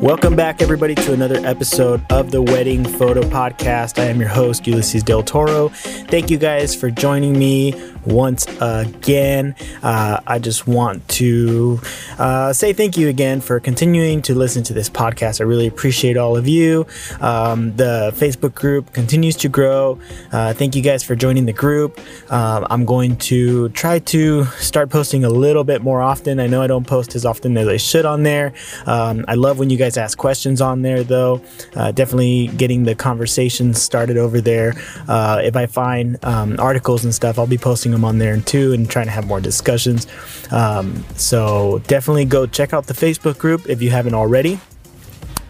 Welcome back, everybody, to another episode of the Wedding Photo Podcast. I am your host, Ulysses Del Toro. Thank you guys for joining me once again. Uh, I just want to uh, say thank you again for continuing to listen to this podcast. I really appreciate all of you. Um, the Facebook group continues to grow. Uh, thank you guys for joining the group. Um, I'm going to try to start posting a little bit more often. I know I don't post as often as I should on there. Um, I love when you guys ask questions on there, though. Uh, definitely getting the conversation started over there. Uh, if I find um, articles and stuff, I'll be posting them on there too and trying to have more discussions. Um, so definitely go check out the Facebook group if you haven't already.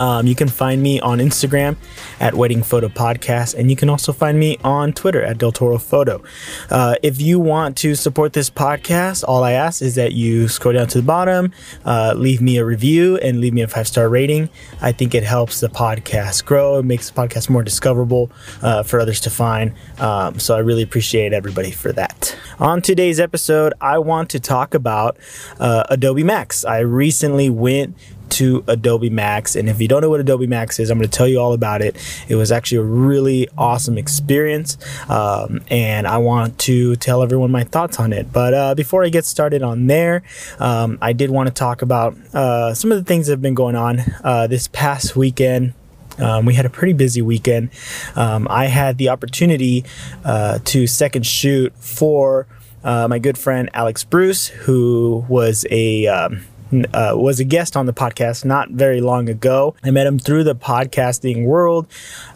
Um, you can find me on Instagram at Wedding Photo Podcast, and you can also find me on Twitter at Del Toro Photo. Uh, if you want to support this podcast, all I ask is that you scroll down to the bottom, uh, leave me a review, and leave me a five star rating. I think it helps the podcast grow. It makes the podcast more discoverable uh, for others to find. Um, so I really appreciate everybody for that. On today's episode, I want to talk about uh, Adobe Max. I recently went to Adobe Max. And if you don't know what Adobe Max is, I'm going to tell you all about it. It was actually a really awesome experience. Um, and I want to tell everyone my thoughts on it. But uh, before I get started on there, um, I did want to talk about uh, some of the things that have been going on uh, this past weekend. Um, we had a pretty busy weekend. Um, I had the opportunity uh, to second shoot for uh, my good friend Alex Bruce, who was a um, uh, was a guest on the podcast not very long ago. I met him through the podcasting world.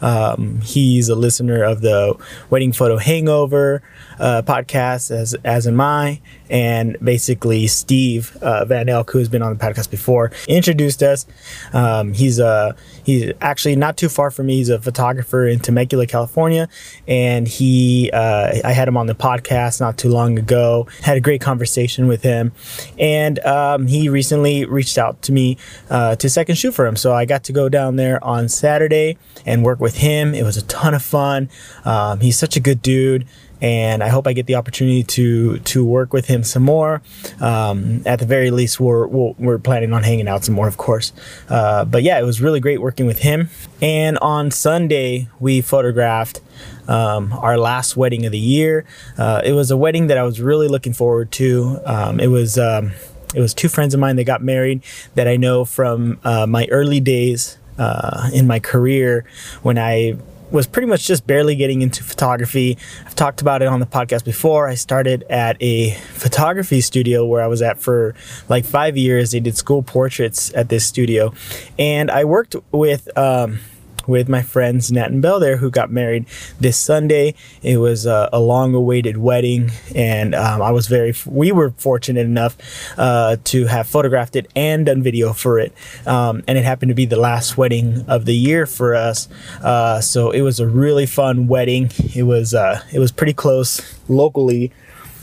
Um, he's a listener of the Wedding Photo Hangover uh, podcast, as as am I. And basically, Steve uh, Van Elk, who has been on the podcast before, introduced us. Um, he's a he's actually not too far from me. He's a photographer in Temecula, California, and he uh, I had him on the podcast not too long ago. Had a great conversation with him, and um, he recently reached out to me uh, to second shoot for him. So I got to go down there on Saturday and work with him. It was a ton of fun. Um, he's such a good dude and I hope I get the opportunity to to work with him some more. Um, at the very least, we're we we are planning on hanging out some more, of course. Uh, but yeah, it was really great working with him. And on Sunday, we photographed um, our last wedding of the year. Uh, it was a wedding that I was really looking forward to. Um, it was. Um, it was two friends of mine that got married that I know from uh, my early days uh, in my career when I was pretty much just barely getting into photography. I've talked about it on the podcast before. I started at a photography studio where I was at for like five years. They did school portraits at this studio. And I worked with, um, with my friends Nat and Bell there who got married this Sunday. It was a, a long-awaited wedding, and um, I was very. We were fortunate enough uh, to have photographed it and done video for it, um, and it happened to be the last wedding of the year for us. Uh, so it was a really fun wedding. It was uh, it was pretty close locally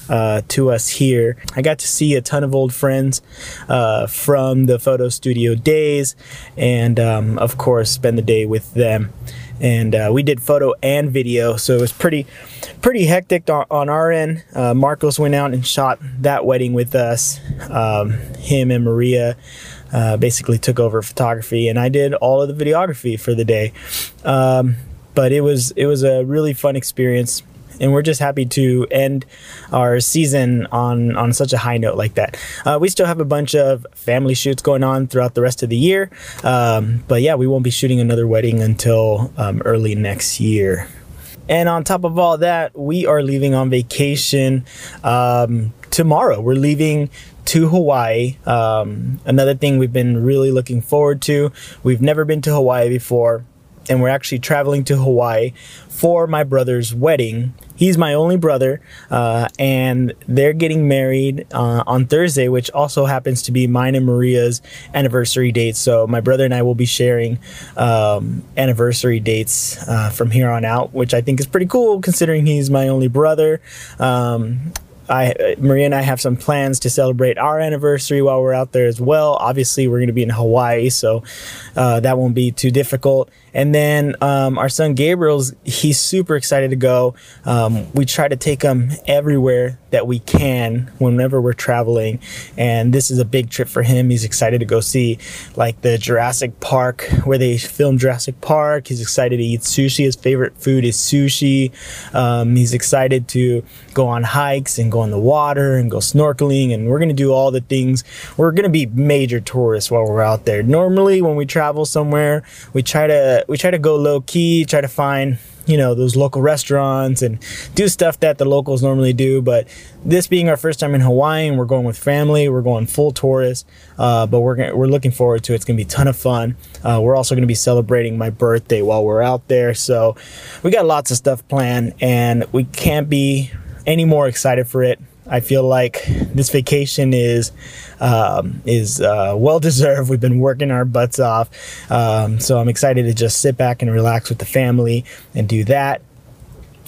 uh, to us here. I got to see a ton of old friends uh, from the photo studio days, and um, of course, spend the day with them. And uh, we did photo and video, so it was pretty, pretty hectic on, on our end. Uh, Marcos went out and shot that wedding with us. Um, him and Maria uh, basically took over photography, and I did all of the videography for the day. Um, but it was it was a really fun experience and we're just happy to end our season on on such a high note like that. Uh, we still have a bunch of family shoots going on throughout the rest of the year, um, but yeah, we won't be shooting another wedding until um, early next year. And on top of all that, we are leaving on vacation um, tomorrow. We're leaving to Hawaii. Um, another thing we've been really looking forward to. We've never been to Hawaii before, and we're actually traveling to Hawaii for my brother's wedding he's my only brother, uh, and they're getting married uh, on Thursday, which also happens to be mine and Maria's anniversary date. So my brother and I will be sharing um, anniversary dates uh, from here on out, which I think is pretty cool considering he's my only brother. Um, I, Maria and I have some plans to celebrate our anniversary while we're out there as well. Obviously, we're going to be in Hawaii, so uh, that won't be too difficult. And then um, our son Gabriel's he's super excited to go. Um, we try to take him everywhere that we can whenever we're traveling, and this is a big trip for him. He's excited to go see like the Jurassic Park where they filmed Jurassic Park. He's excited to eat sushi. His favorite food is sushi. Um, he's excited to go on hikes and go in the water and go snorkeling, and we're gonna do all the things. We're gonna be major tourists while we're out there. Normally, when we travel somewhere, we try to we try to go low key, try to find you know those local restaurants and do stuff that the locals normally do. But this being our first time in hawaii and we're going with family we're going full tourist uh, but we're gonna, we're looking forward to it. It's gonna be a ton of fun. Uh, we're also gonna be celebrating my birthday while we're out there. So we got lots of stuff planned and we can't be any more excited for it I feel like this vacation is um, is uh, well deserved. We've been working our butts off, um, so I'm excited to just sit back and relax with the family and do that,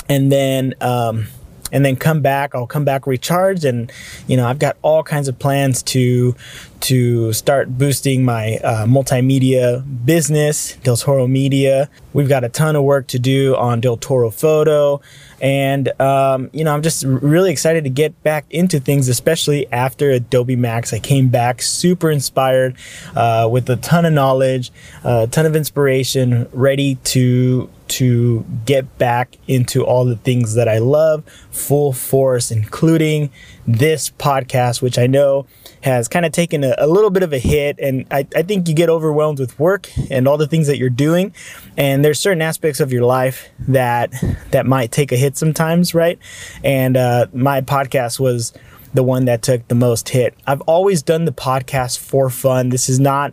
and then. Um, and then come back. I'll come back recharged, and you know I've got all kinds of plans to to start boosting my uh, multimedia business, Del Toro Media. We've got a ton of work to do on Del Toro Photo, and um, you know I'm just really excited to get back into things, especially after Adobe Max. I came back super inspired uh, with a ton of knowledge, a ton of inspiration, ready to to get back into all the things that I love full force, including this podcast, which I know has kind of taken a, a, little bit of a hit. And I, I think you get overwhelmed with work and all the things that you're doing. And there's certain aspects of your life that that might take a hit sometimes, right? And uh, my podcast was the one that took the most hit. I've always done the podcast for fun. This is not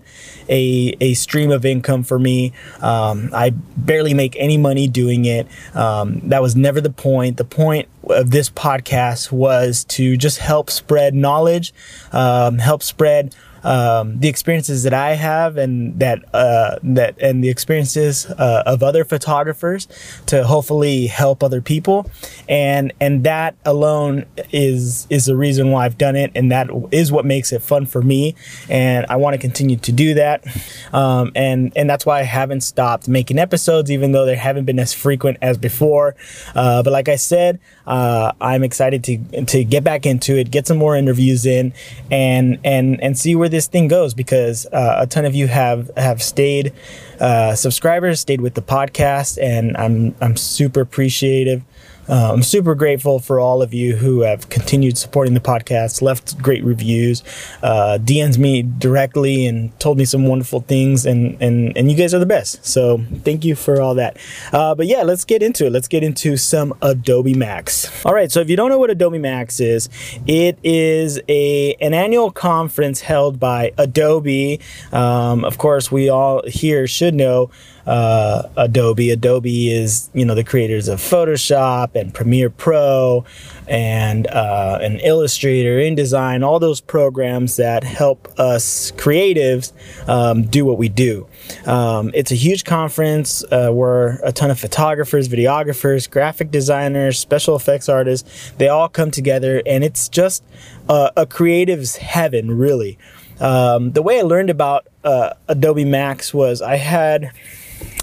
a, a stream of income for me. Um, I barely make any money doing it. Um, that was never the point. The point of this podcast was to just help spread knowledge, um, help spread um, the experiences that I have and that uh, that and the experiences uh, of other photographers to hopefully help other people, and and that alone is is the reason why I've done it, and that is what makes it fun for me, and I want to continue to do that, um, and and that's why I haven't stopped making episodes, even though they haven't been as frequent as before. Uh, but like I said, uh, I'm excited to to get back into it, get some more interviews in, and and and see where this thing goes because uh, a ton of you have have stayed uh, subscribers, stayed with the podcast, and I'm I'm super appreciative uh, I'm super grateful for all of you who have continued supporting the podcast, left great reviews, uh, DMs me directly, and told me some wonderful things. And, and, and you guys are the best. So thank you for all that. Uh, but yeah, let's get into it. Let's get into some Adobe Max. All right. So if you don't know what Adobe Max is, it is a an annual conference held by Adobe. Um, of course, we all here should know uh, Adobe. Adobe is you know the creators of Photoshop and Premiere Pro and uh, and Illustrator, InDesign, all those programs that help us creatives um, do what we do. Um, it's a huge conference uh, where a ton of photographers, videographers, graphic designers, special effects artists, they all come together, and it's just a, creative's heaven, really. Um, the way I learned about uh, Adobe Max was I had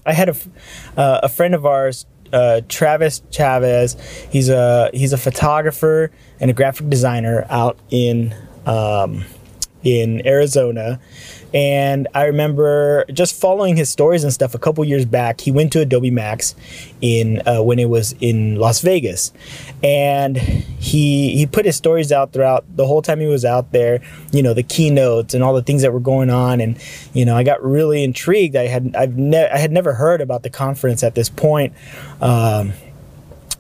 I had a, uh, a friend of ours, uh, Travis Chavez. He's a he's a photographer and a graphic designer out in um, in Arizona, and I remember just following his stories and stuff a couple years back. He went to Adobe Max in uh, when it was in Las Vegas, and he he put his stories out throughout the whole time he was out there. You know the keynotes and all the things that were going on, and you know I got really intrigued. I had I've ne- I had never heard about the conference at this point. Um,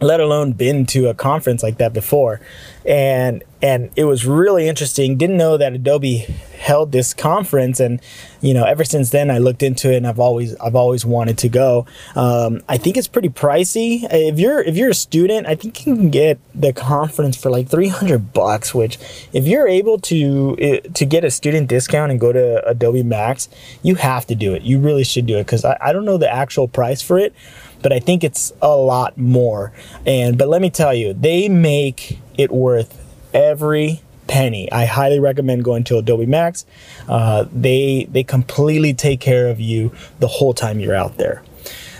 let alone been to a conference like that before and and it was really interesting. Didn't know that adobe held this conference and you know ever since then i looked into it and i've always i've always wanted to go. Um, i think it's pretty pricey. If you're if you're a student i think you can get the conference for like 300 bucks which if you're able to eh, to get a student discount and go to adobe max you have to do it. You really should do it because I, I don't know the actual price for it but I think it's a lot more. And but let me tell you, they make it worth every penny. I highly recommend going to Adobe Max. Uh, they they completely take care of you the whole time you're out there.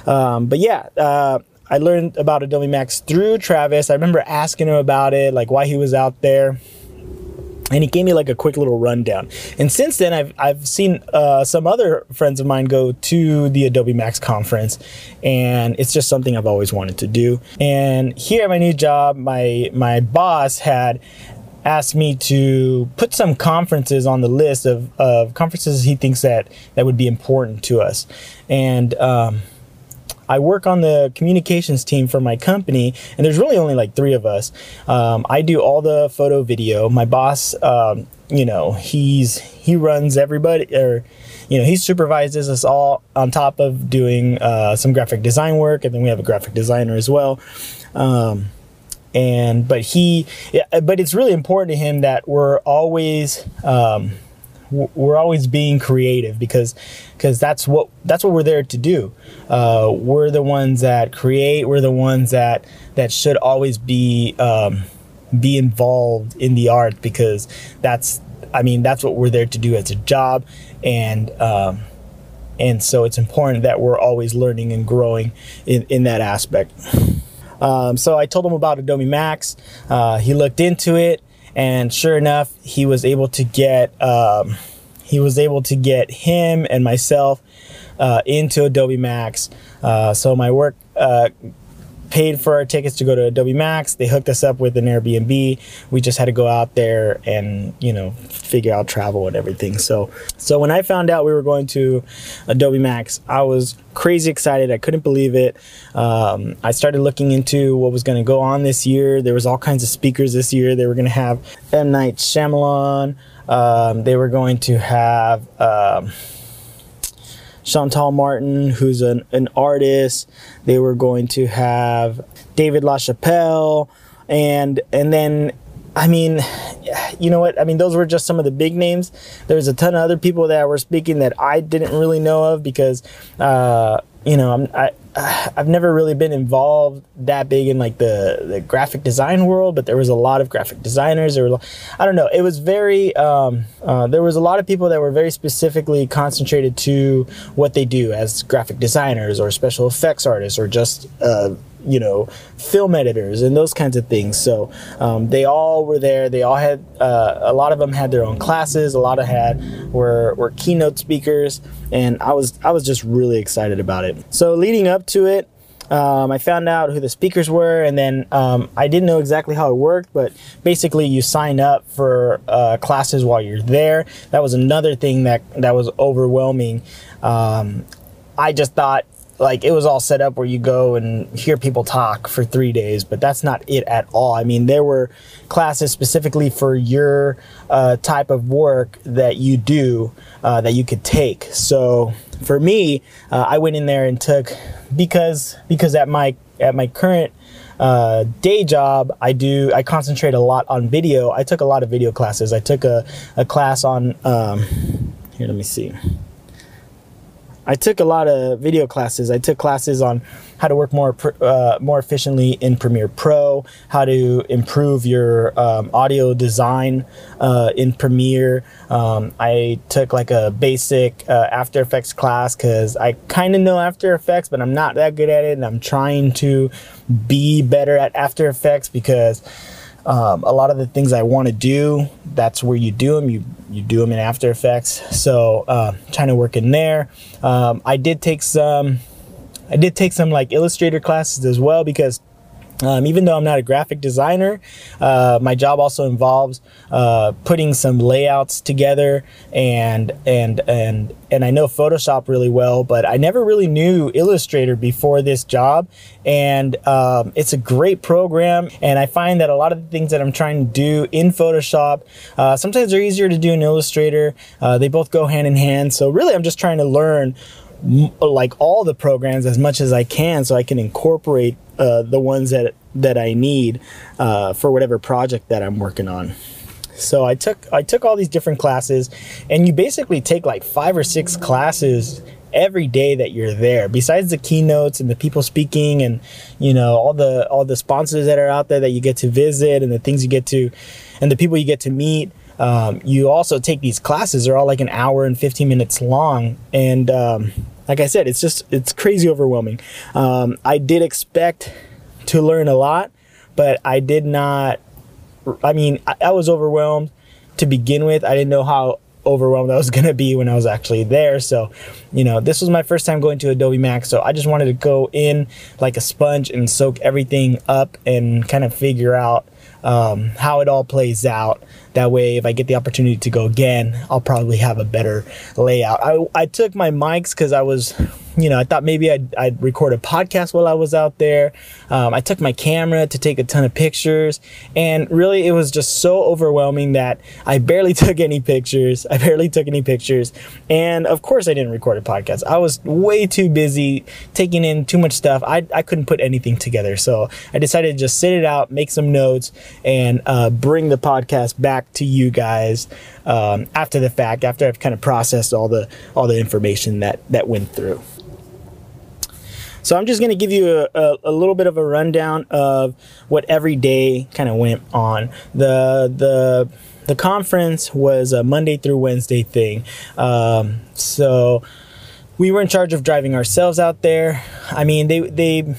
Um, but yeah, uh, I learned about Adobe Max through Travis. I remember asking him about it, like why he was out there and he gave me like a quick little rundown. And since then, I've I've seen uh, some other friends of mine go to the Adobe Max conference, and it's just something I've always wanted to do. And here at my new job, my my boss had asked me to put some conferences on the list of, of conferences he thinks that that would be important to us, and. Um, I work on the communications team for my company, and there's really only like three of us. Um, I do all the photo video. My boss, um, you know, he's he runs everybody, or you know, he supervises us all on top of doing uh, some graphic design work, and then we have a graphic designer as well. Um, and but he, but it's really important to him that we're always um, we're always being creative because because that's what that's what we're there to do. Uh, we're the ones that create. We're the ones that that should always be um, be involved in the art because that's I mean that's what we're there to do as a job and. Um, and so it's important that we're always learning and growing in, in that aspect. Um, so I told him about Adobe Max. Uh, he looked into it and sure enough, he was able to get um, he was able to get him and myself uh, into Adobe Max. Uh, so my work uh, paid for our tickets to go to Adobe Max. They hooked us up with an Airbnb. We just had to go out there and you know figure out travel and everything. So so when I found out we were going to Adobe Max, I was crazy excited. I couldn't believe it. Um, I started looking into what was going to go on this year. There was all kinds of speakers this year. They were going to have M Night Shyamalan. Um, they were going to have. Um, Shantell Martin, who's an, an artist. They were going to have David LaChapelle, and and then I mean, you know what? I mean, those were just some of the big names. There's a ton of other people that were speaking that I didn't really know of because, uh, you know, I'm, I I've never really been involved that big in like the, the graphic design world, but there was a lot of graphic designers. There were, I don't know, it was very, um, uh, there was a lot of people that were very specifically concentrated to what they do as graphic designers or special effects artists or just, uh, you know, film editors and those kinds of things. So um, they all were there. They all had, uh, a lot of them had their own classes. A lot of had were, were keynote speakers. And I was, I was just really excited about it. So leading up to it, um, I found out who the speakers were, and then um, I didn't know exactly how it worked, but basically you sign up for uh, classes while you're there. That was another thing that that was overwhelming. Um, I just thought like it was all set up where you go and hear people talk for three days, but that's not it at all. I mean, there were classes specifically for your uh, type of work that you do uh, that you could take. So for me, uh, I went in there and took because because at my at my current uh, day job, I do I concentrate a lot on video. I took a lot of video classes. I took a, a class on um, here. Let me see. I took a lot of video classes. I took classes on how to work more uh, more efficiently in Premiere Pro, how to improve your um, audio design uh, in Premiere. Um, I took like a basic uh, After Effects class because I kind of know After Effects, but I'm not that good at it, and I'm trying to be better at After Effects because um, a lot of the things I want to do, that's where you do them. You you do them in After Effects. So uh, trying to work in there. Um, I did take some. I did take some like Illustrator classes as well because um, even though I'm not a graphic designer, uh, my job also involves uh, putting some layouts together and and and and I know Photoshop really well, but I never really knew Illustrator before this job, and um, it's a great program. And I find that a lot of the things that I'm trying to do in Photoshop uh, sometimes they're easier to do in Illustrator. Uh, they both go hand in hand. So really, I'm just trying to learn like all the programs as much as I can so I can incorporate uh, the ones that that I need uh, for whatever project that I'm working on. So I took I took all these different classes, and you basically take like five or six classes every day that you're there. Besides the keynotes and the people speaking, and you know all the all the sponsors that are out there that you get to visit, and the things you get to, and the people you get to meet. Um, you also take these classes; they're all like an hour and 15 minutes long, and um, like I said, it's just it's crazy overwhelming. Um, I did expect to learn a lot, but I did not. I mean, I, I was overwhelmed to begin with. I didn't know how overwhelmed I was going to be when I was actually there. So, you know, this was my first time going to Adobe Max. So I just wanted to go in like a sponge and soak everything up and kind of figure out um, how it all plays out. That way, if I get the opportunity to go again, I'll probably have a better layout. I, I took my mics because I was you know, I thought maybe I'd, I'd record a podcast while I was out there. Um, I took my camera to take a ton of pictures, and really it was just so overwhelming that I barely took any pictures. I barely took any pictures, and of course I didn't record a podcast. I was way too busy taking in too much stuff. I, I couldn't put anything together, so I decided to just sit it out, make some notes, and uh, bring the podcast back to you guys um, after the fact, after I've kind of processed all the all the information that that went through. So I'm just going to give you a, a, a, little bit of a rundown of what every day kind of went on. The the the conference was a Monday through Wednesday thing. Um, so we were in charge of driving ourselves out there. I mean, they they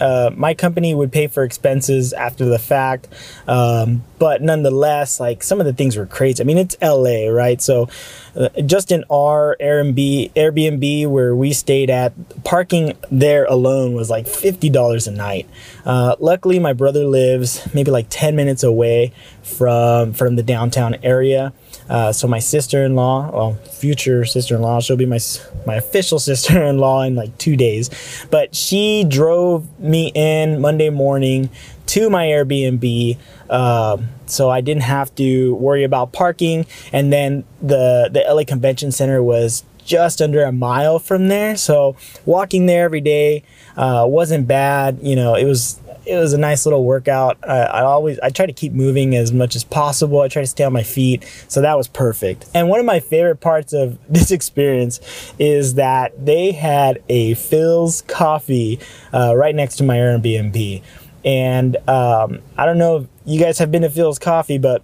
uh, my company would pay for expenses after the fact, um, but nonetheless, like some of the things were crazy. I mean, it's LA, right? So, uh, just in our Airbnb, Airbnb where we stayed at, parking there alone was like fifty dollars a night. Uh, luckily, my brother lives maybe like ten minutes away from from the downtown area. Uh, so my sister-in-law, well, future sister-in-law, she'll be my my official sister-in-law in like two days. But she drove me in Monday morning to my Airbnb, uh, so I didn't have to worry about parking. And then the the LA Convention Center was just under a mile from there, so walking there every day uh, wasn't bad. You know, it was it was a nice little workout. I, I always I try to keep moving as much as possible. I try to stay on my feet, so that was perfect. And one of my favorite parts of this experience is that they had a Philz coffee uh, right next to my Airbnb, and um, I don't know if you guys have been to Philz Coffee, but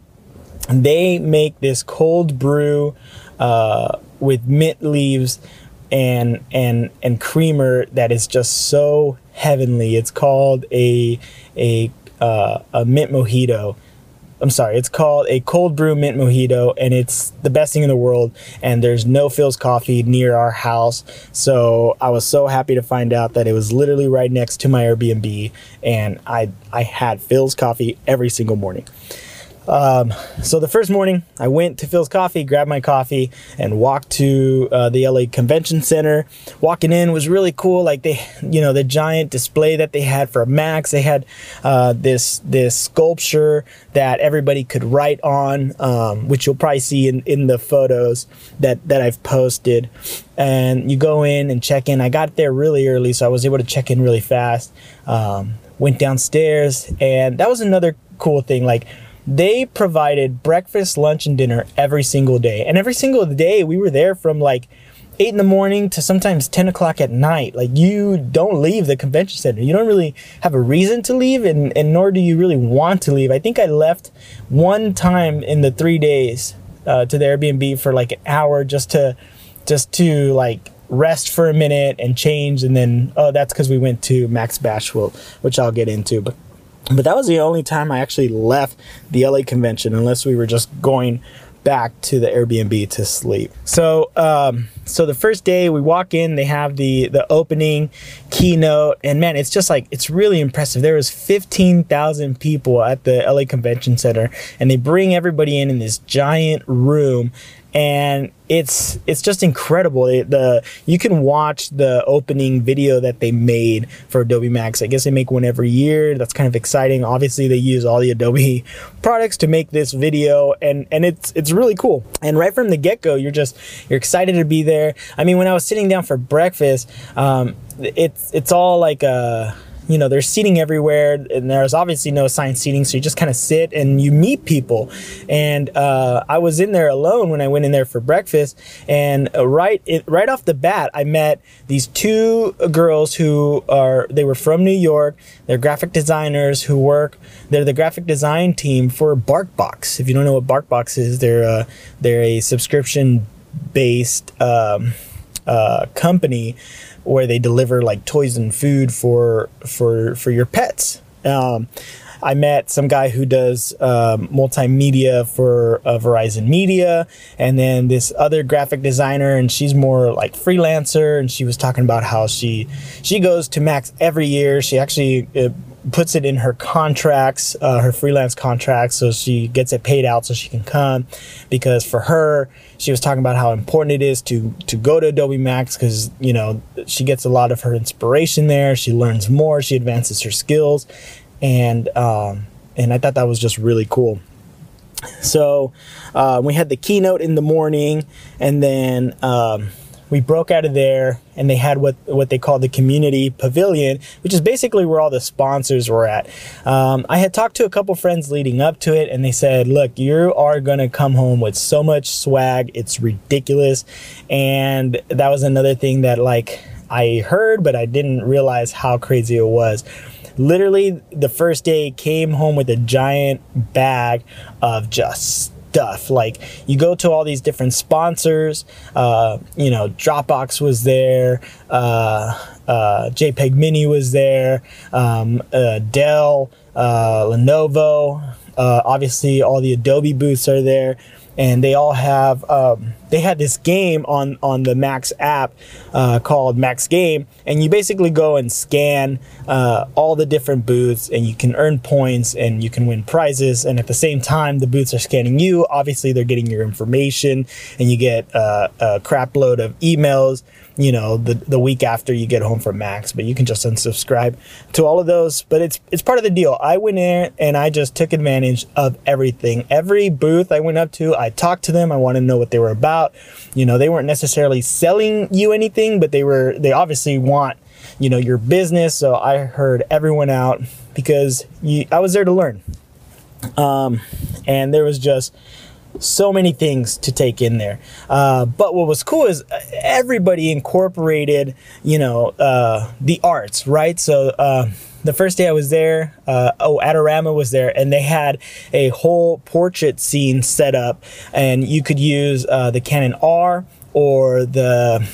they make this cold brew uh, with mint leaves and and and creamer that is just so heavenly. It's called a a uh, a mint mojito. I'm sorry, it's called a cold brew mint mojito, and it's the best thing in the world. And there's no Philz coffee near our house, so I was so happy to find out that it was literally right next to my Airbnb, and I I had Philz coffee every single morning. Um, so the first morning, I went to Philz Coffee, grabbed my coffee, and walked to uh, the LA Convention Center. Walking in was really cool. Like they, you know, the giant display that they had for Max. They had uh, this this sculpture that everybody could write on, um, which you'll probably see in, in the photos that that I've posted. And you go in and check in. I got there really early, so I was able to check in really fast. Um, went downstairs, and that was another cool thing. Like they provided breakfast, lunch, and dinner every single day. And every single day, we were there from like eight in the morning to sometimes 10 o'clock at night. Like you don't leave the convention center. You don't really have a reason to leave, and, and nor do you really want to leave. I think I left one time in the three days uh, to the Airbnb for like an hour just to just to like rest for a minute and change and then oh that's because we went to max bashful which i'll get into but but that was the only time I actually left the LA convention, unless we were just going back to the Airbnb to sleep. So, um, so the first day we walk in, they have the the opening keynote, and man, it's just like it's really impressive. There was fifteen thousand people at the LA Convention Center, and they bring everybody in in this giant room, and it's it's just incredible. It, the you can watch the opening video that they made for Adobe Max. I guess they make one every year. That's kind of exciting. Obviously, they use all the Adobe products to make this video, and and it's it's really cool. And right from the get go, you're just you're excited to be there. I mean, when I was sitting down for breakfast, um, it's it's all like a you know, there's seating everywhere, and there's obviously no assigned seating, so you just kind of sit and you meet people. And uh, I was in there alone when I went in there for breakfast, and right it, right off the bat, I met these two girls who are they were from New York. They're graphic designers who work. They're the graphic design team for BarkBox. If you don't know what BarkBox is, they're uh, they're a subscription based. Um, uh, company where they deliver like toys and food for for for your pets. Um, I met some guy who does um, multimedia for uh, Verizon Media, and then this other graphic designer, and she's more like freelancer. And she was talking about how she she goes to Max every year. She actually uh, puts it in her contracts, uh, her freelance contracts, so she gets it paid out so she can come. Because for her, she was talking about how important it is to to go to Adobe Max because you know she gets a lot of her inspiration there. She learns more, she advances her skills, and um, and I thought that was just really cool. So uh, we had the keynote in the morning, and then um, we broke out of there, and they had what what they called the community pavilion, which is basically where all the sponsors were at. Um, I had talked to a couple friends leading up to it, and they said, "Look, you are gonna come home with so much swag, it's ridiculous," and that was another thing that like I heard, but I didn't realize how crazy it was literally the first day came home with a giant bag of just stuff like you go to all these different sponsors uh, you know dropbox was there uh, uh, jpeg mini was there um, uh, dell uh, lenovo uh, obviously all the adobe booths are there and they all have um, they had this game on on the Max app uh, called Max Game, and you basically go and scan uh, all the different booths, and you can earn points and you can win prizes. And at the same time, the booths are scanning you. Obviously, they're getting your information, and you get uh, a crap load of emails you know the the week after you get home from Max, but you can just unsubscribe to all of those. But it's it's part of the deal. I went in and I just took advantage of everything. Every booth I went up to, I talked to them. I wanted to know what they were about. You know, they weren't necessarily selling you anything, but they were they obviously want you know your business. So I heard everyone out because you, I was there to learn. Um, and there was just so many things to take in there. Uh, but what was cool is everybody incorporated, you know, uh, the arts, right? So uh, the first day I was there, uh, oh, Adorama was there, and they had a whole portrait scene set up, and you could use uh, the Canon R or the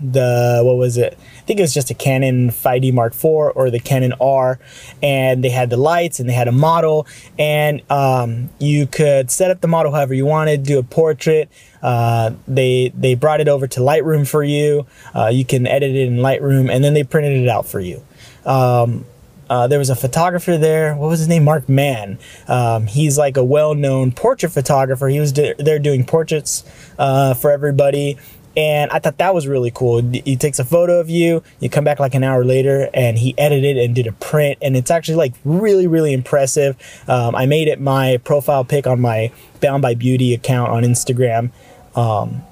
the what was it? Think it was just a Canon 5D Mark IV or the Canon R, and they had the lights and they had a model, and um, you could set up the model however you wanted, do a portrait. Uh, they they brought it over to Lightroom for you. Uh, you can edit it in Lightroom, and then they printed it out for you. Um, uh, there was a photographer there. What was his name? Mark Mann. Um, he's like a well-known portrait photographer. He was there doing portraits uh, for everybody and I thought that was really cool. He takes a photo of you, you come back like an hour later, and he edited and did a print, and it's actually like really, really impressive. Um, I made it my profile pic on my Bound by Beauty account on Instagram, um,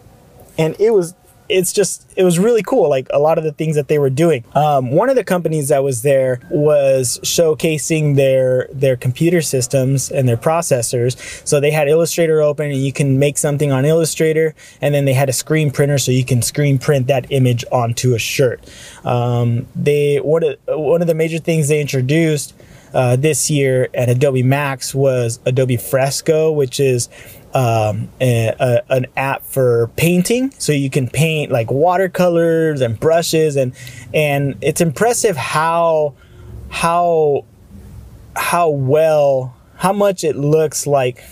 and it was it's just it was really cool like a lot of the things that they were doing. Um, one of the companies that was there was showcasing their their computer systems and their processors. So they had illustrator open and you can make something on illustrator and then they had a screen printer so you can screen print that image onto a shirt. Um, they one of, one of the major things they introduced uh, this year at Adobe Max was Adobe Fresco, which is um, a, a, an app for painting, so you can paint like watercolors and brushes, and and it's impressive how how how well how much it looks like.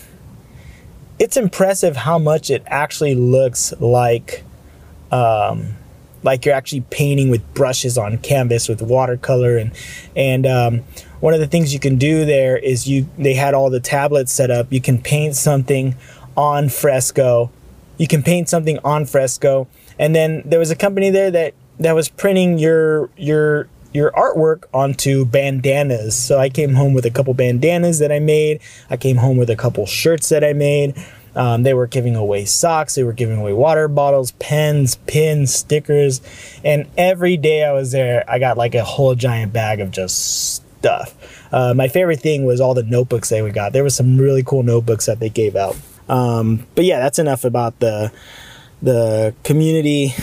It's impressive how much it actually looks like. Um, like you're actually painting with brushes on canvas with watercolor and and um, one of the things you can do there is you they had all the tablets set up you can paint something on fresco you can paint something on fresco and then there was a company there that that was printing your your your artwork onto bandanas. So I came home with a couple bandanas that I made. I came home with a couple shirts that I made. Um, they were giving away socks, they were giving away water bottles, pens, pins, stickers, and every day I was there, I got like a whole giant bag of just stuff. Uh, my favorite thing was all the notebooks that we got. There was some really cool notebooks that they gave out. Um, but yeah, that's enough about the the community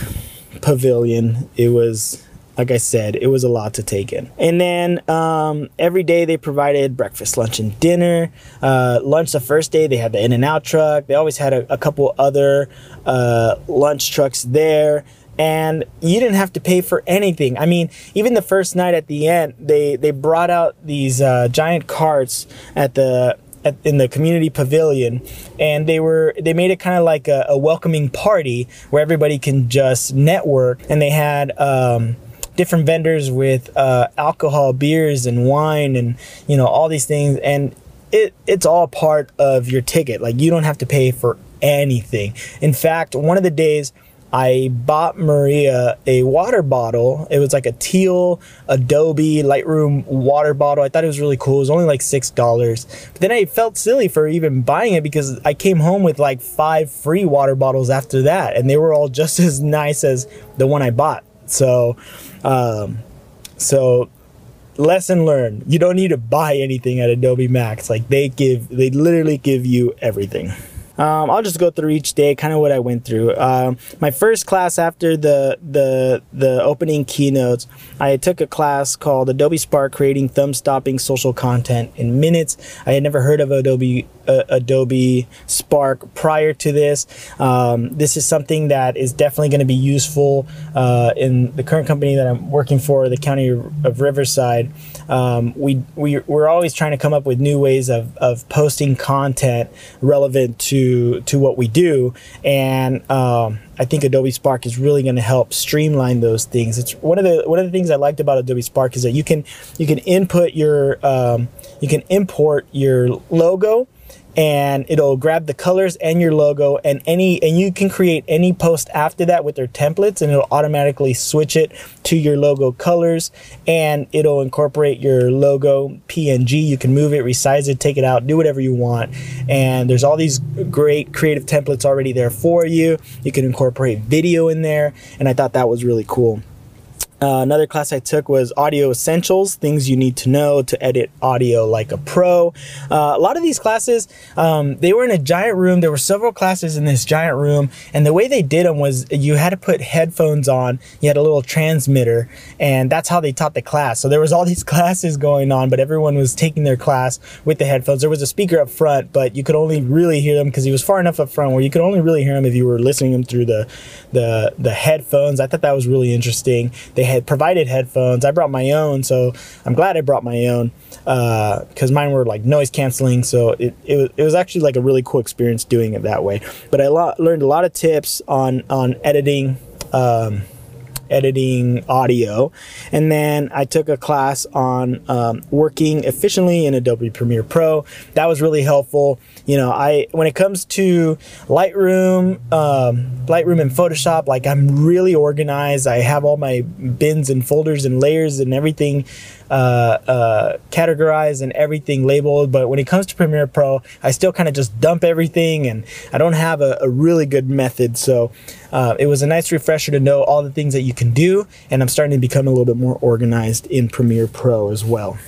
pavilion. It was like I said, it was a lot to take in. And then um, every day they provided breakfast, lunch, and dinner. Uh, lunch the first day they had the In-N-Out truck. They always had a, a couple other uh, lunch trucks there. and you didn't have to pay for anything. I mean, even the first night at the end, they they brought out these uh, giant carts at the at, in the community pavilion, and they were they made it kind of like a, a, welcoming party where everybody can just network, and they had. Um, different vendors with uh, alcohol, beers, and wine, and you know all these things, and it it's all part of your ticket. Like you don't have to pay for anything. In fact, one of the days I bought Maria a water bottle. It was like a teal Adobe Lightroom water bottle. I thought it was really cool. It was only like six dollars. But then I felt silly for even buying it because I came home with like five free water bottles after that, and they were all just as nice as the one I bought. So, um, so lesson learned. You don't need to buy anything at Adobe Max. Like they give, they literally give you everything. Um, I'll just go through each day, kind of what I went through. Um, my first class after the the the opening keynotes, I took a class called Adobe Spark Creating Thumb Stopping Social Content in Minutes. I had never heard of Adobe uh, Adobe Spark prior to this. Um, this is something that is definitely going to be useful uh, in the current company that I'm working for, the County of Riverside. Um, we, we, we're always trying to come up with new ways of, of posting content relevant to, to what we do. And um, I think Adobe Spark is really going to help streamline those things. It's one of the one of the things I liked about Adobe Spark is that you can you can input your um, you can import your logo and it'll grab the colors and your logo and any and you can create any post after that with their templates and it'll automatically switch it to your logo colors and it'll incorporate your logo png you can move it resize it take it out do whatever you want. And there's all these great creative templates already there for you. You can incorporate video in there and i thought that was really cool uh, another class I took was Audio Essentials, things you need to know to edit audio like a pro. Uh, a lot of these classes, um, they were in a giant room. There were several classes in this giant room, and the way they did them was you had to put headphones on. You had a little transmitter, and that's how they taught the class. So there was all these classes going on, but everyone was taking their class with the headphones. There was a speaker up front, but you could only really hear them because he was far enough up front where you could only really hear him if you were listening them through the the the headphones. I thought that was really interesting. They had provided headphones. I brought my own, so I'm glad I brought my own because uh, mine were like noise canceling. So it, it, was, it was actually like a really cool experience doing it that way. But I lo- learned a lot of tips on on editing. Um, editing audio. And then I took a class on um, working efficiently in Adobe Premiere Pro. That was really helpful. You know, I when it comes to Lightroom, um, Lightroom and Photoshop, like I'm really organized. I have all my bins and folders and layers and everything uh, uh, categorized and everything labeled. But when it comes to Premiere Pro, I still kind of just dump everything and I don't have a, a really good method. So uh, it was a nice refresher to know all the things that you can do. And I'm starting to become a little bit more organized in Premiere Pro as well.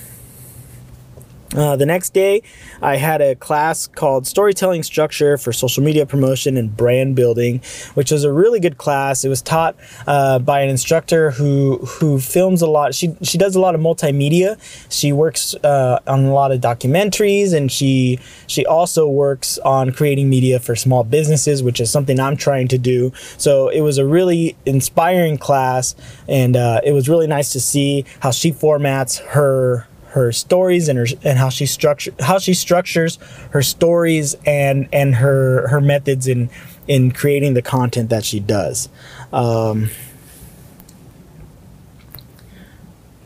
Uh, the next day, I had a class called Storytelling Structure for Social Media Promotion and Brand Building, which was a really good class. It was taught uh, by an instructor who who films a lot. She she does a lot of multimedia. She works uh, on a lot of documentaries, and she she also works on creating media for small businesses, which is something I'm trying to do. So it was a really inspiring class, and uh, it was really nice to see how she formats her her stories and her and how she structure how she structures her stories and and her her methods in in creating the content that she does. Um,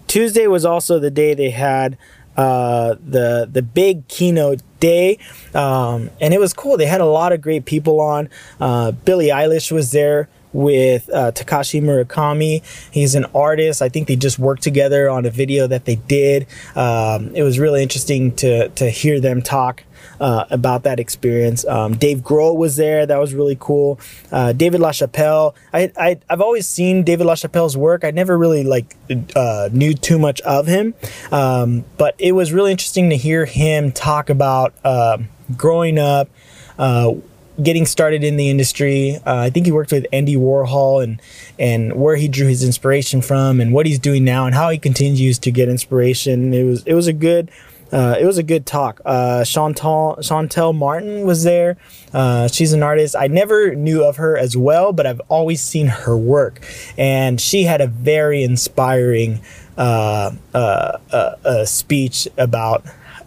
Tuesday was also the day they had uh, the the big keynote day, um, and it was cool. They had a lot of great people on. Uh, Billie Eilish was there with uh, Takashi Murakami. He's an artist. I think they just worked together on a video that they did. Um, it was really interesting to to hear them talk. Uh, about that experience. Um, Dave Grohl was there. That was really cool. Uh, David LaChapelle. I, I, have always seen David LaChapelle's work. I never really like uh, knew too much of him, um, but it was really interesting to hear him talk about um, growing up, uh, getting started in the industry. Uh, I think he worked with Andy Warhol and and where he drew his inspiration from and what he's doing now and how he continues to get inspiration. It was it was a good uh, it was a good talk. Uh, Shantell Shantell Martin was there. Uh, she's an artist. I never knew of her as well, but I've always seen her work, and she had a very inspiring uh,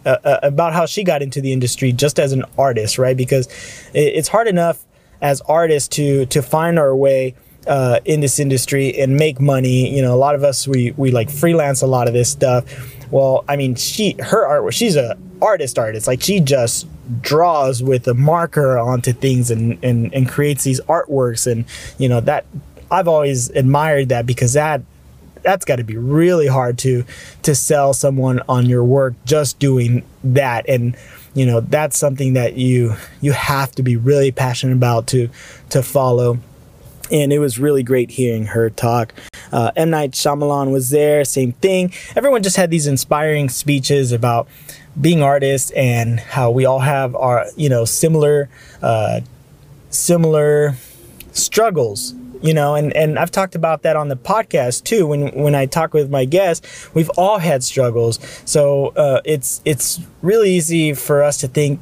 uh, uh, about. how she got into the industry just as an artist, right? Because it's hard enough as artists to to find our way uh, in this industry and make money. You know, a lot of us we we like freelance a lot of this stuff. Well, I mean, she her art she's a artist artist. Like she just draws with a marker onto things and and and creates these artworks and you know that I've always admired that because that that's got to be really hard to to sell someone on your work just doing that and you know that's something that you you have to be really passionate about to to follow and it was really great hearing her talk. Uh, M. Night Shyamalan was there, same thing. Everyone just had these inspiring speeches about being artists and how we all have our, you know, similar, uh, similar struggles. You know, and, and I've talked about that on the podcast too. When when I talk with my guests, we've all had struggles. So uh, it's it's really easy for us to think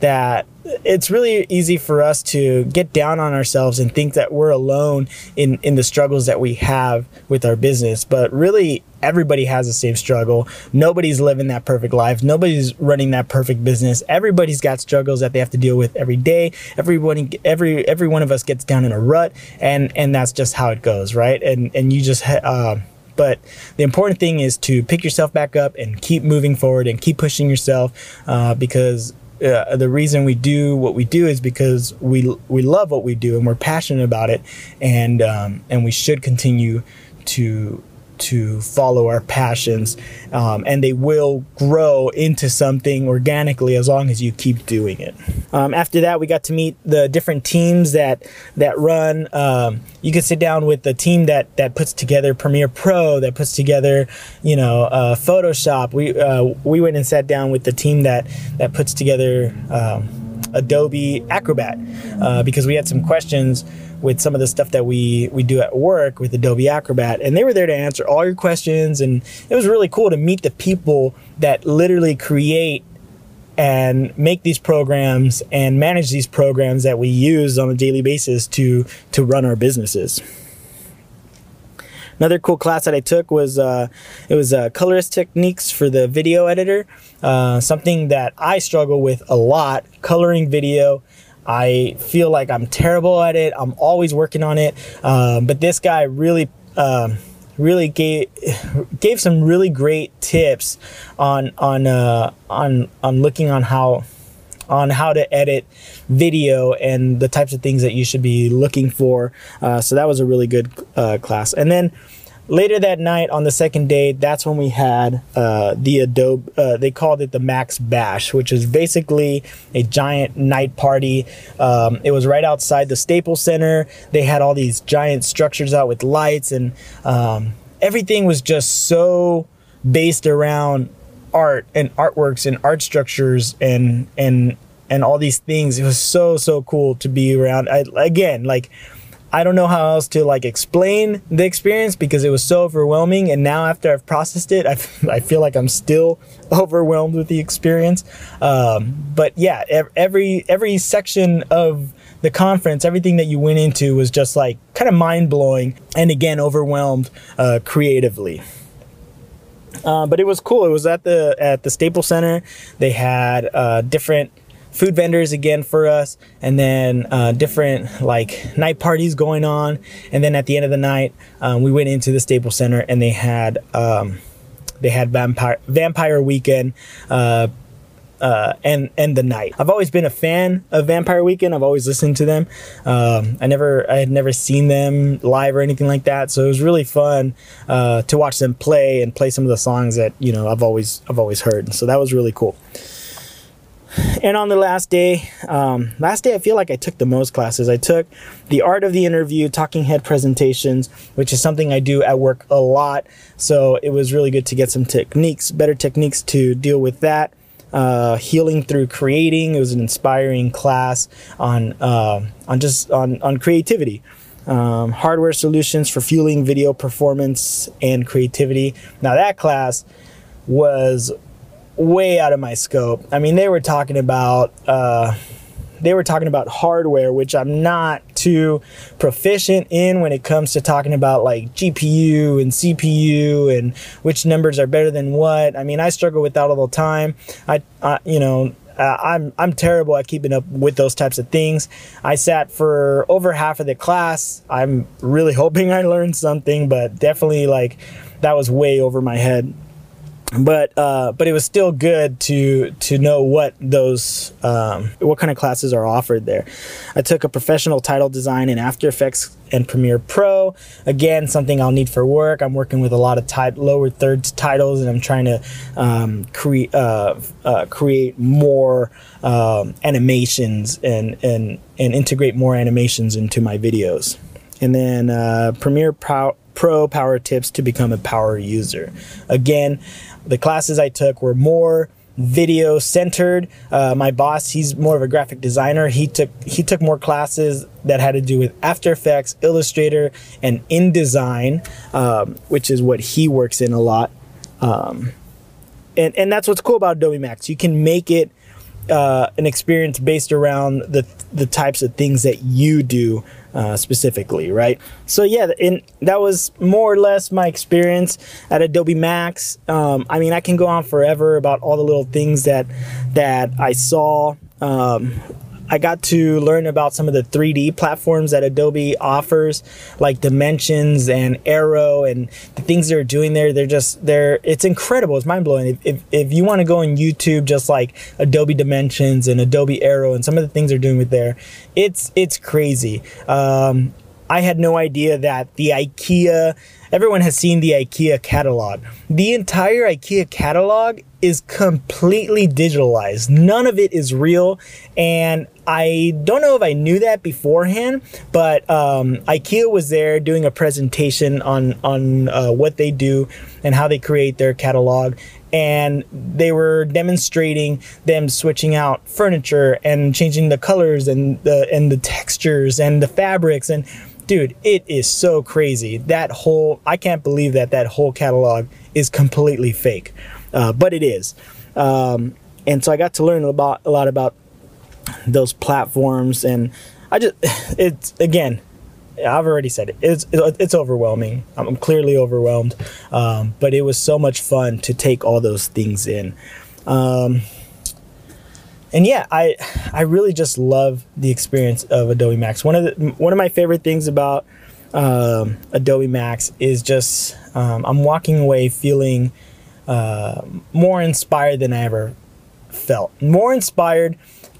that it's really easy for us to get down on ourselves and think that we're alone in, in the struggles that we have with our business. But really, everybody has the same struggle. Nobody's living that perfect life. Nobody's running that perfect business. Everybody's got struggles that they have to deal with every day. Everybody, every every one of us gets down in a rut, and and that's just how it goes, right? And and you just. Uh, but the important thing is to pick yourself back up and keep moving forward and keep pushing yourself uh, because uh, the reason we do what we do is because we we love what we do and we're passionate about it, and um, and we should continue to to follow our passions, um, and they will grow into something organically as long as you keep doing it. Um, after that, we got to meet the different teams that that run. Um, you could sit down with the team that that puts together Premiere Pro, that puts together, you know, uh, Photoshop. We uh, we went and sat down with the team that that puts together um, Adobe Acrobat uh, because we had some questions with some of the stuff that we we do at work with Adobe Acrobat, and they were there to answer all your questions, and it was really cool to meet the people that literally create and make these programs and manage these programs that we use on a daily basis to to run our businesses. Another cool class that I took was uh, it was uh, colorist techniques for the video editor, uh, something that I struggle with a lot, coloring video. I feel like I'm terrible at it. I'm always working on it. Um, but this guy really, um, really gave gave some really great tips on on uh, on on looking on how on how to edit video and the types of things that you should be looking for. Uh, so that was a really good uh, class. And then later that night on the second day that's when we had uh, the adobe uh, they called it the max bash which is basically a giant night party um, it was right outside the staples center they had all these giant structures out with lights and um, everything was just so based around art and artworks and art structures and and and all these things it was so so cool to be around I, again like I don't know how else to like explain the experience because it was so overwhelming. And now after I've processed it, I, I feel like I'm still overwhelmed with the experience. Um, but yeah, every every section of the conference, everything that you went into was just like kind of mind blowing, and again overwhelmed uh, creatively. Uh, but it was cool. It was at the at the Staples Center. They had uh, different food vendors again for us, and then uh, different like night parties going on. And then at the end of the night, um, we went into the Staples Center and they had um, they had vampire vampire weekend. Uh, uh, and and the night. I've always been a fan of Vampire Weekend. I've always listened to them. Um, I never I had never seen them live or anything like that. So it was really fun uh, to watch them play and play some of the songs that you know I've always I've always heard. So that was really cool and on the last day, um, last day, I feel like I took the most classes. I took the art of the interview, talking head presentations, which is something I do at work a lot. So it was really good to get some techniques, better techniques to deal with that. Uh, healing through creating. It was an inspiring class on uh, on just on on creativity. Um, hardware solutions for fueling video performance and creativity. Now that class was way out of my scope. I mean, they were talking about uh, they were talking about hardware, which I'm not too proficient in when it comes to talking about like GPU and CPU and which numbers are better than what. I mean, I struggle with that all the time. I, I you know, I'm I'm terrible at keeping up with those types of things. I sat for over half of the class. I'm really hoping I learned something, but definitely like that was way over my head but uh, but it was still good to to know what those um, what kind of classes are offered there. I took a professional title design in After Effects and Premiere Pro. Again, something I'll need for work. I'm working with a lot of tit- lower third titles, and I'm trying to um, create uh, uh, create more um, animations and and and integrate more animations into my videos. And then uh, Premiere Pro, Pro Power Tips to become a power user. Again the classes I took were more video centered. Uh, my boss, he's more of a graphic designer. He took he took more classes that had to do with After Effects, Illustrator, and InDesign, um, which is what he works in a lot. Um, and and that's what's cool about Adobe Max. You can make it uh, an experience based around the the types of things that you do uh, specifically, right? So yeah, and that was more or less my experience at Adobe Max. Um, I mean, I can go on forever about all the little things that that I saw. Um, I got to learn about some of the 3D platforms that Adobe offers, like Dimensions and Aero, and the things they're doing there. They're just they're it's incredible. It's mind blowing. If, if, if you want to go on YouTube, just like Adobe Dimensions and Adobe Aero, and some of the things they're doing with there, it's it's crazy. Um, I had no idea that the IKEA everyone has seen the IKEA catalog. The entire IKEA catalog is completely digitalized. None of it is real. And I don't know if I knew that beforehand, but um, IKEA was there doing a presentation on, on uh, what they do and how they create their catalog. And they were demonstrating them switching out furniture and changing the colors and the and the textures and the fabrics and dude, it is so crazy. That whole, I can't believe that that whole catalog is completely fake, uh, but it is. Um, and so I got to learn about a lot about those platforms, and I just, it's again, I've already said it. It's it's overwhelming. I'm clearly overwhelmed, um, but it was so much fun to take all those things in. Um, and yeah, I I really just love the experience of Adobe Max. One of the one of my favorite things about um, Adobe Max is just um, I'm walking away feeling uh, more inspired than I ever felt. More inspired,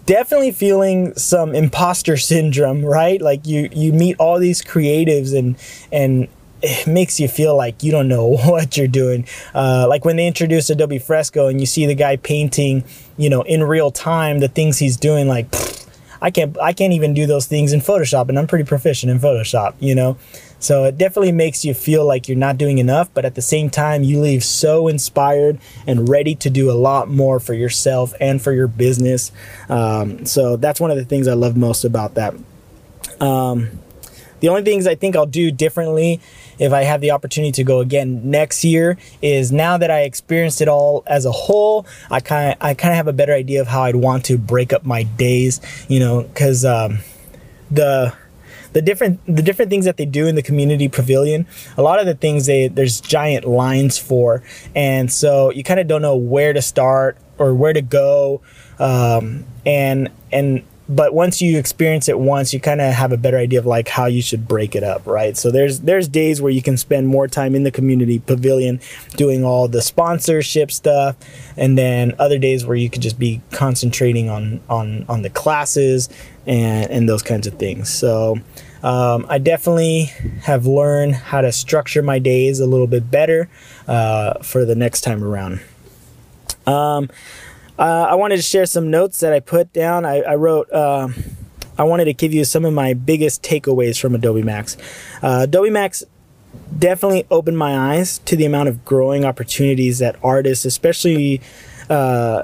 definitely feeling some imposter syndrome, right? Like you you meet all these creatives and and it makes you feel like you don't know what you're doing. Uh, like when they introduced Adobe Fresco and you see the guy painting, you know, in real time the things he's doing, like pfft, I can't I can't even do those things in Photoshop, and I'm pretty proficient in Photoshop, you know. So it definitely makes you feel like you're not doing enough, but at the same time, you leave so inspired and ready to do a lot more for yourself and for your business. Um, so that's one of the things I love most about that. Um, the only things I think I'll do differently if I have the opportunity to go again next year is now that I experienced it all as a whole, I kind I kind of have a better idea of how I'd want to break up my days, you know, because um, the the different the different things that they do in the community pavilion a lot of the things they there's giant lines for. And so you kind of don't know where to start or where to go um, and and but once you experience it once you kind of have a better idea of like how you should break it up right so there's there's days where you can spend more time in the community pavilion doing all the sponsorship stuff and then other days where you could just be concentrating on on on the classes and and those kinds of things so um, I definitely have learned how to structure my days a little bit better uh, for the next time around. Um, uh, I wanted to share some notes that I put down. I, I wrote, uh, I wanted to give you some of my biggest takeaways from Adobe Max. Uh, Adobe Max definitely opened my eyes to the amount of growing opportunities that artists, especially uh,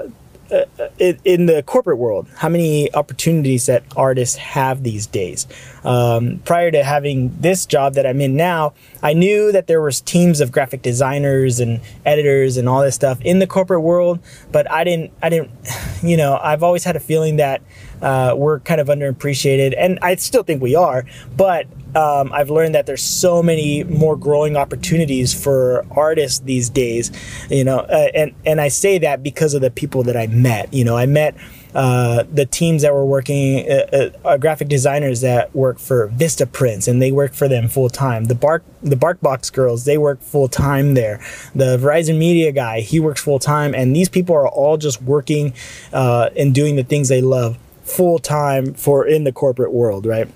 uh, in the corporate world, how many opportunities that artists have these days. Um, prior to having this job that I'm in now, I knew that there was teams of graphic designers and editors and all this stuff in the corporate world, but I didn't, I didn't, you know, I've always had a feeling that uh, we're kind of underappreciated, and I still think we are, but um, I've learned that there's so many more growing opportunities for artists these days, you know, uh, and and I say that because of the people that I met. You know, I met uh, the teams that were working, uh, uh, uh graphic designers that work for Vistaprints, and they work for them full time. The Bark the BarkBox girls, they work full time there. The Verizon Media guy, he works full time, and these people are all just working uh, and doing the things they love full time for in the corporate world, right?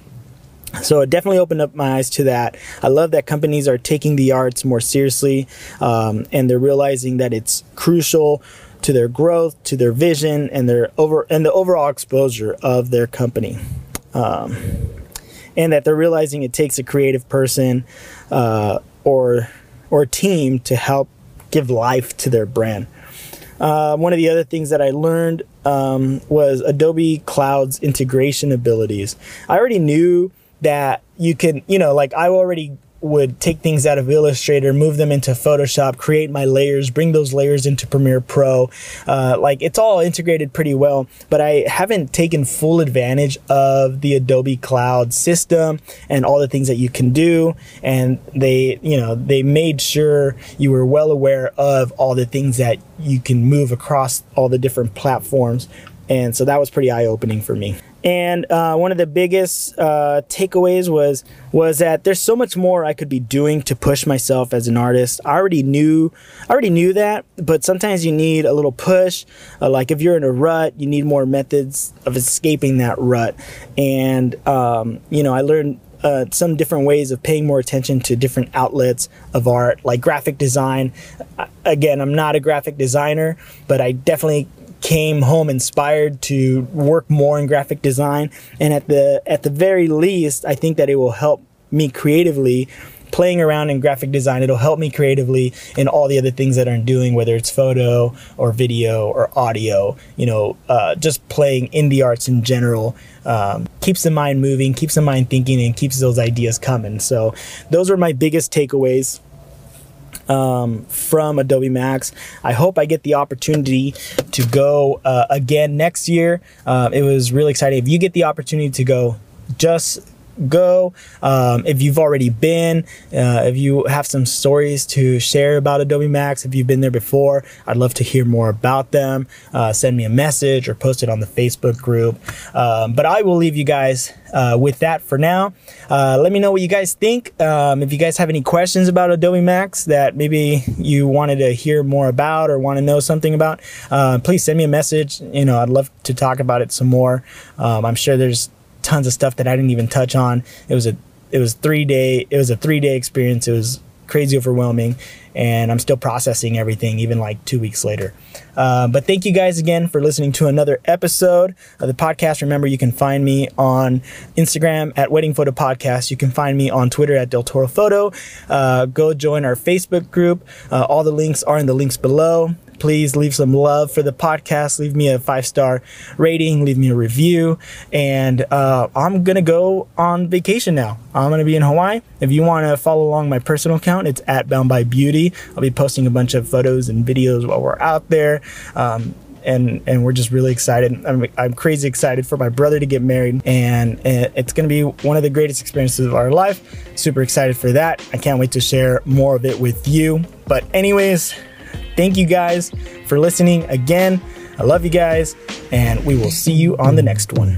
So it definitely opened up my eyes to that. I love that companies are taking the arts more seriously um, and they're realizing that it's crucial to their growth, to their vision, and their over and the overall exposure of their company. Um, and that they're realizing it takes a creative person uh, or or team to help give life to their brand. Uh, one of the other things that I learned um, was Adobe Cloud's integration abilities. I already knew that you can, you know, like I already would take things out of Illustrator, move them into Photoshop, create my layers, bring those layers into Premiere Pro. Uh, like it's all integrated pretty well, but I haven't taken full advantage of the Adobe Cloud system and all the things that you can do. And they, you know, they made sure you were well aware of all the things that you can move across all the different platforms. And so that was pretty eye opening for me. And uh, one of the biggest uh, takeaways was was that there's so much more I could be doing to push myself as an artist. I already knew I already knew that, but sometimes you need a little push. Uh, like if you're in a rut, you need more methods of escaping that rut. And um, you know, I learned uh, some different ways of paying more attention to different outlets of art, like graphic design. Again, I'm not a graphic designer, but I definitely came home inspired to work more in graphic design. And at the at the very least I think that it will help me creatively playing around in graphic design. It'll help me creatively in all the other things that i'm doing whether it's photo or video or audio you know uh, just playing in the arts in general um, keeps the mind moving keeps the mind thinking and keeps those ideas coming. So those were my biggest takeaways um, from Adobe Max. I hope I get the opportunity to go uh, again next year. Uh, it was really exciting. If you get the opportunity to go, just go. Um, if you've already been, uh, if you have some stories to share about Adobe Max, if you've been there before, I'd love to hear more about them. Uh, send me a message or post it on the Facebook group. Um, but I will leave you guys uh, with that for now. Uh, let me know what you guys think. Um, if you guys have any questions about Adobe Max that maybe you wanted to hear more about or want to know something about, uh, please send me a message. You know, I'd love to talk about it some more. Um, I'm sure there's tons of stuff that I didn't even touch on. It was a it was three day it was a three day experience. It was crazy overwhelming, and I'm still processing everything even like two weeks later. Uh, but thank you guys again for listening to another episode of the podcast. Remember, you can find me on Instagram at Wedding Photo Podcast. You can find me on Twitter at Del Toro Photo. Uh, go join our Facebook group. Uh, all the links are in the links below please leave some love for the podcast. Leave me a five star rating, leave me a review. And uh, I'm going to go on vacation now. I'm going to be in Hawaii. If you want to follow along my personal account, it's at Bound by Beauty. I'll be posting a bunch of photos and videos while we're out there. Um, and and we're just really excited. I'm, I'm crazy excited for my brother to get married, and, it's going to be one of the greatest experiences of our life. Super excited for that. I can't wait to share more of it with you. But anyways, Thank you guys for listening again. I love you guys, and we will see you on the next one.